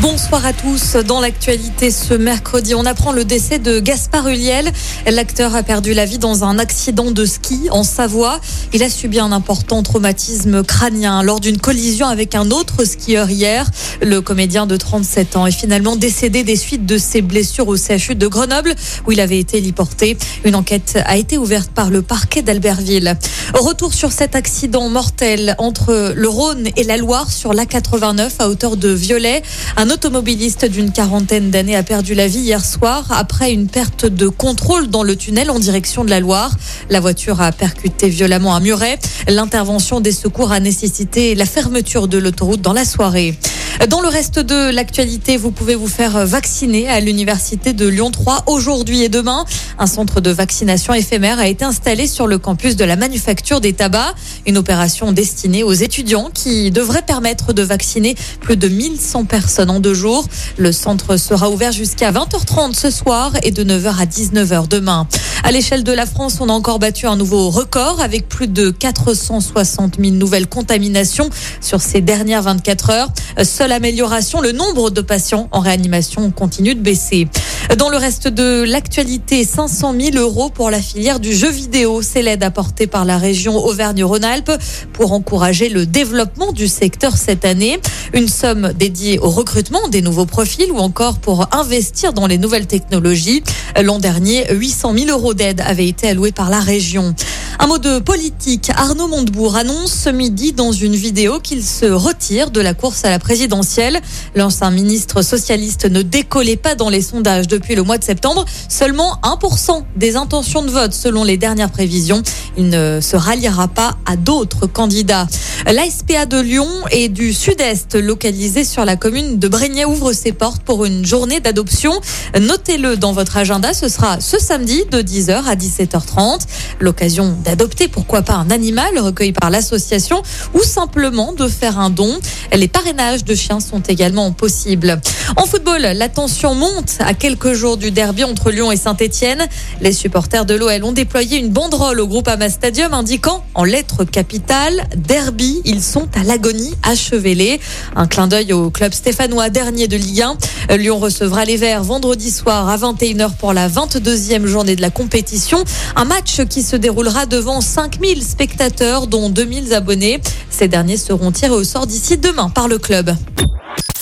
Bonsoir à tous. Dans l'actualité ce mercredi, on apprend le décès de Gaspard Huliel. L'acteur a perdu la vie dans un accident de ski en Savoie. Il a subi un important traumatisme crânien lors d'une collision avec un autre skieur hier. Le comédien de 37 ans est finalement décédé des suites de ses blessures au CHU de Grenoble où il avait été héliporté. Une enquête a été ouverte par le parquet d'Albertville. Retour sur cet accident mortel entre le Rhône et la Loire sur l'A89 à hauteur de Violet. Automobiliste d'une quarantaine d'années a perdu la vie hier soir après une perte de contrôle dans le tunnel en direction de la Loire. La voiture a percuté violemment un muret. L'intervention des secours a nécessité la fermeture de l'autoroute dans la soirée. Dans le reste de l'actualité, vous pouvez vous faire vacciner à l'université de Lyon 3 aujourd'hui et demain. Un centre de vaccination éphémère a été installé sur le campus de la manufacture des tabacs. Une opération destinée aux étudiants qui devrait permettre de vacciner plus de 1100 personnes en deux jours. Le centre sera ouvert jusqu'à 20h30 ce soir et de 9h à 19h demain. À l'échelle de la France, on a encore battu un nouveau record avec plus de 460 000 nouvelles contaminations sur ces dernières 24 heures. Seule amélioration, le nombre de patients en réanimation continue de baisser. Dans le reste de l'actualité, 500 000 euros pour la filière du jeu vidéo. C'est l'aide apportée par la région Auvergne-Rhône-Alpes pour encourager le développement du secteur cette année. Une somme dédiée au recrutement des nouveaux profils ou encore pour investir dans les nouvelles technologies. L'an dernier, 800 000 euros d'aide avaient été alloués par la région. Un mot de politique. Arnaud Montebourg annonce ce midi dans une vidéo qu'il se retire de la course à la présidentielle. L'ancien ministre socialiste ne décollait pas dans les sondages depuis le mois de septembre. Seulement 1% des intentions de vote selon les dernières prévisions. Il ne se ralliera pas à d'autres candidats. L'ASPA de Lyon et du Sud-Est, localisé sur la commune de Brégnet, ouvre ses portes pour une journée d'adoption. Notez-le dans votre agenda, ce sera ce samedi de 10h à 17h30. L'occasion d'adopter, pourquoi pas un animal recueilli par l'association ou simplement de faire un don. Les parrainages de chiens sont également possibles. En football, la tension monte à quelques jours du derby entre Lyon et Saint-Etienne. Les supporters de l'OL ont déployé une banderole au groupe Ama Stadium indiquant en lettres capitales derby, ils sont à l'agonie achevelée. Un clin d'œil au club stéphanois dernier de Ligue 1. Lyon recevra les Verts vendredi soir à 21h pour la 22e journée de la compétition. Un match qui se déroulera devant 5000 spectateurs dont 2000 abonnés. Ces derniers seront tirés au sort d'ici demain par le club.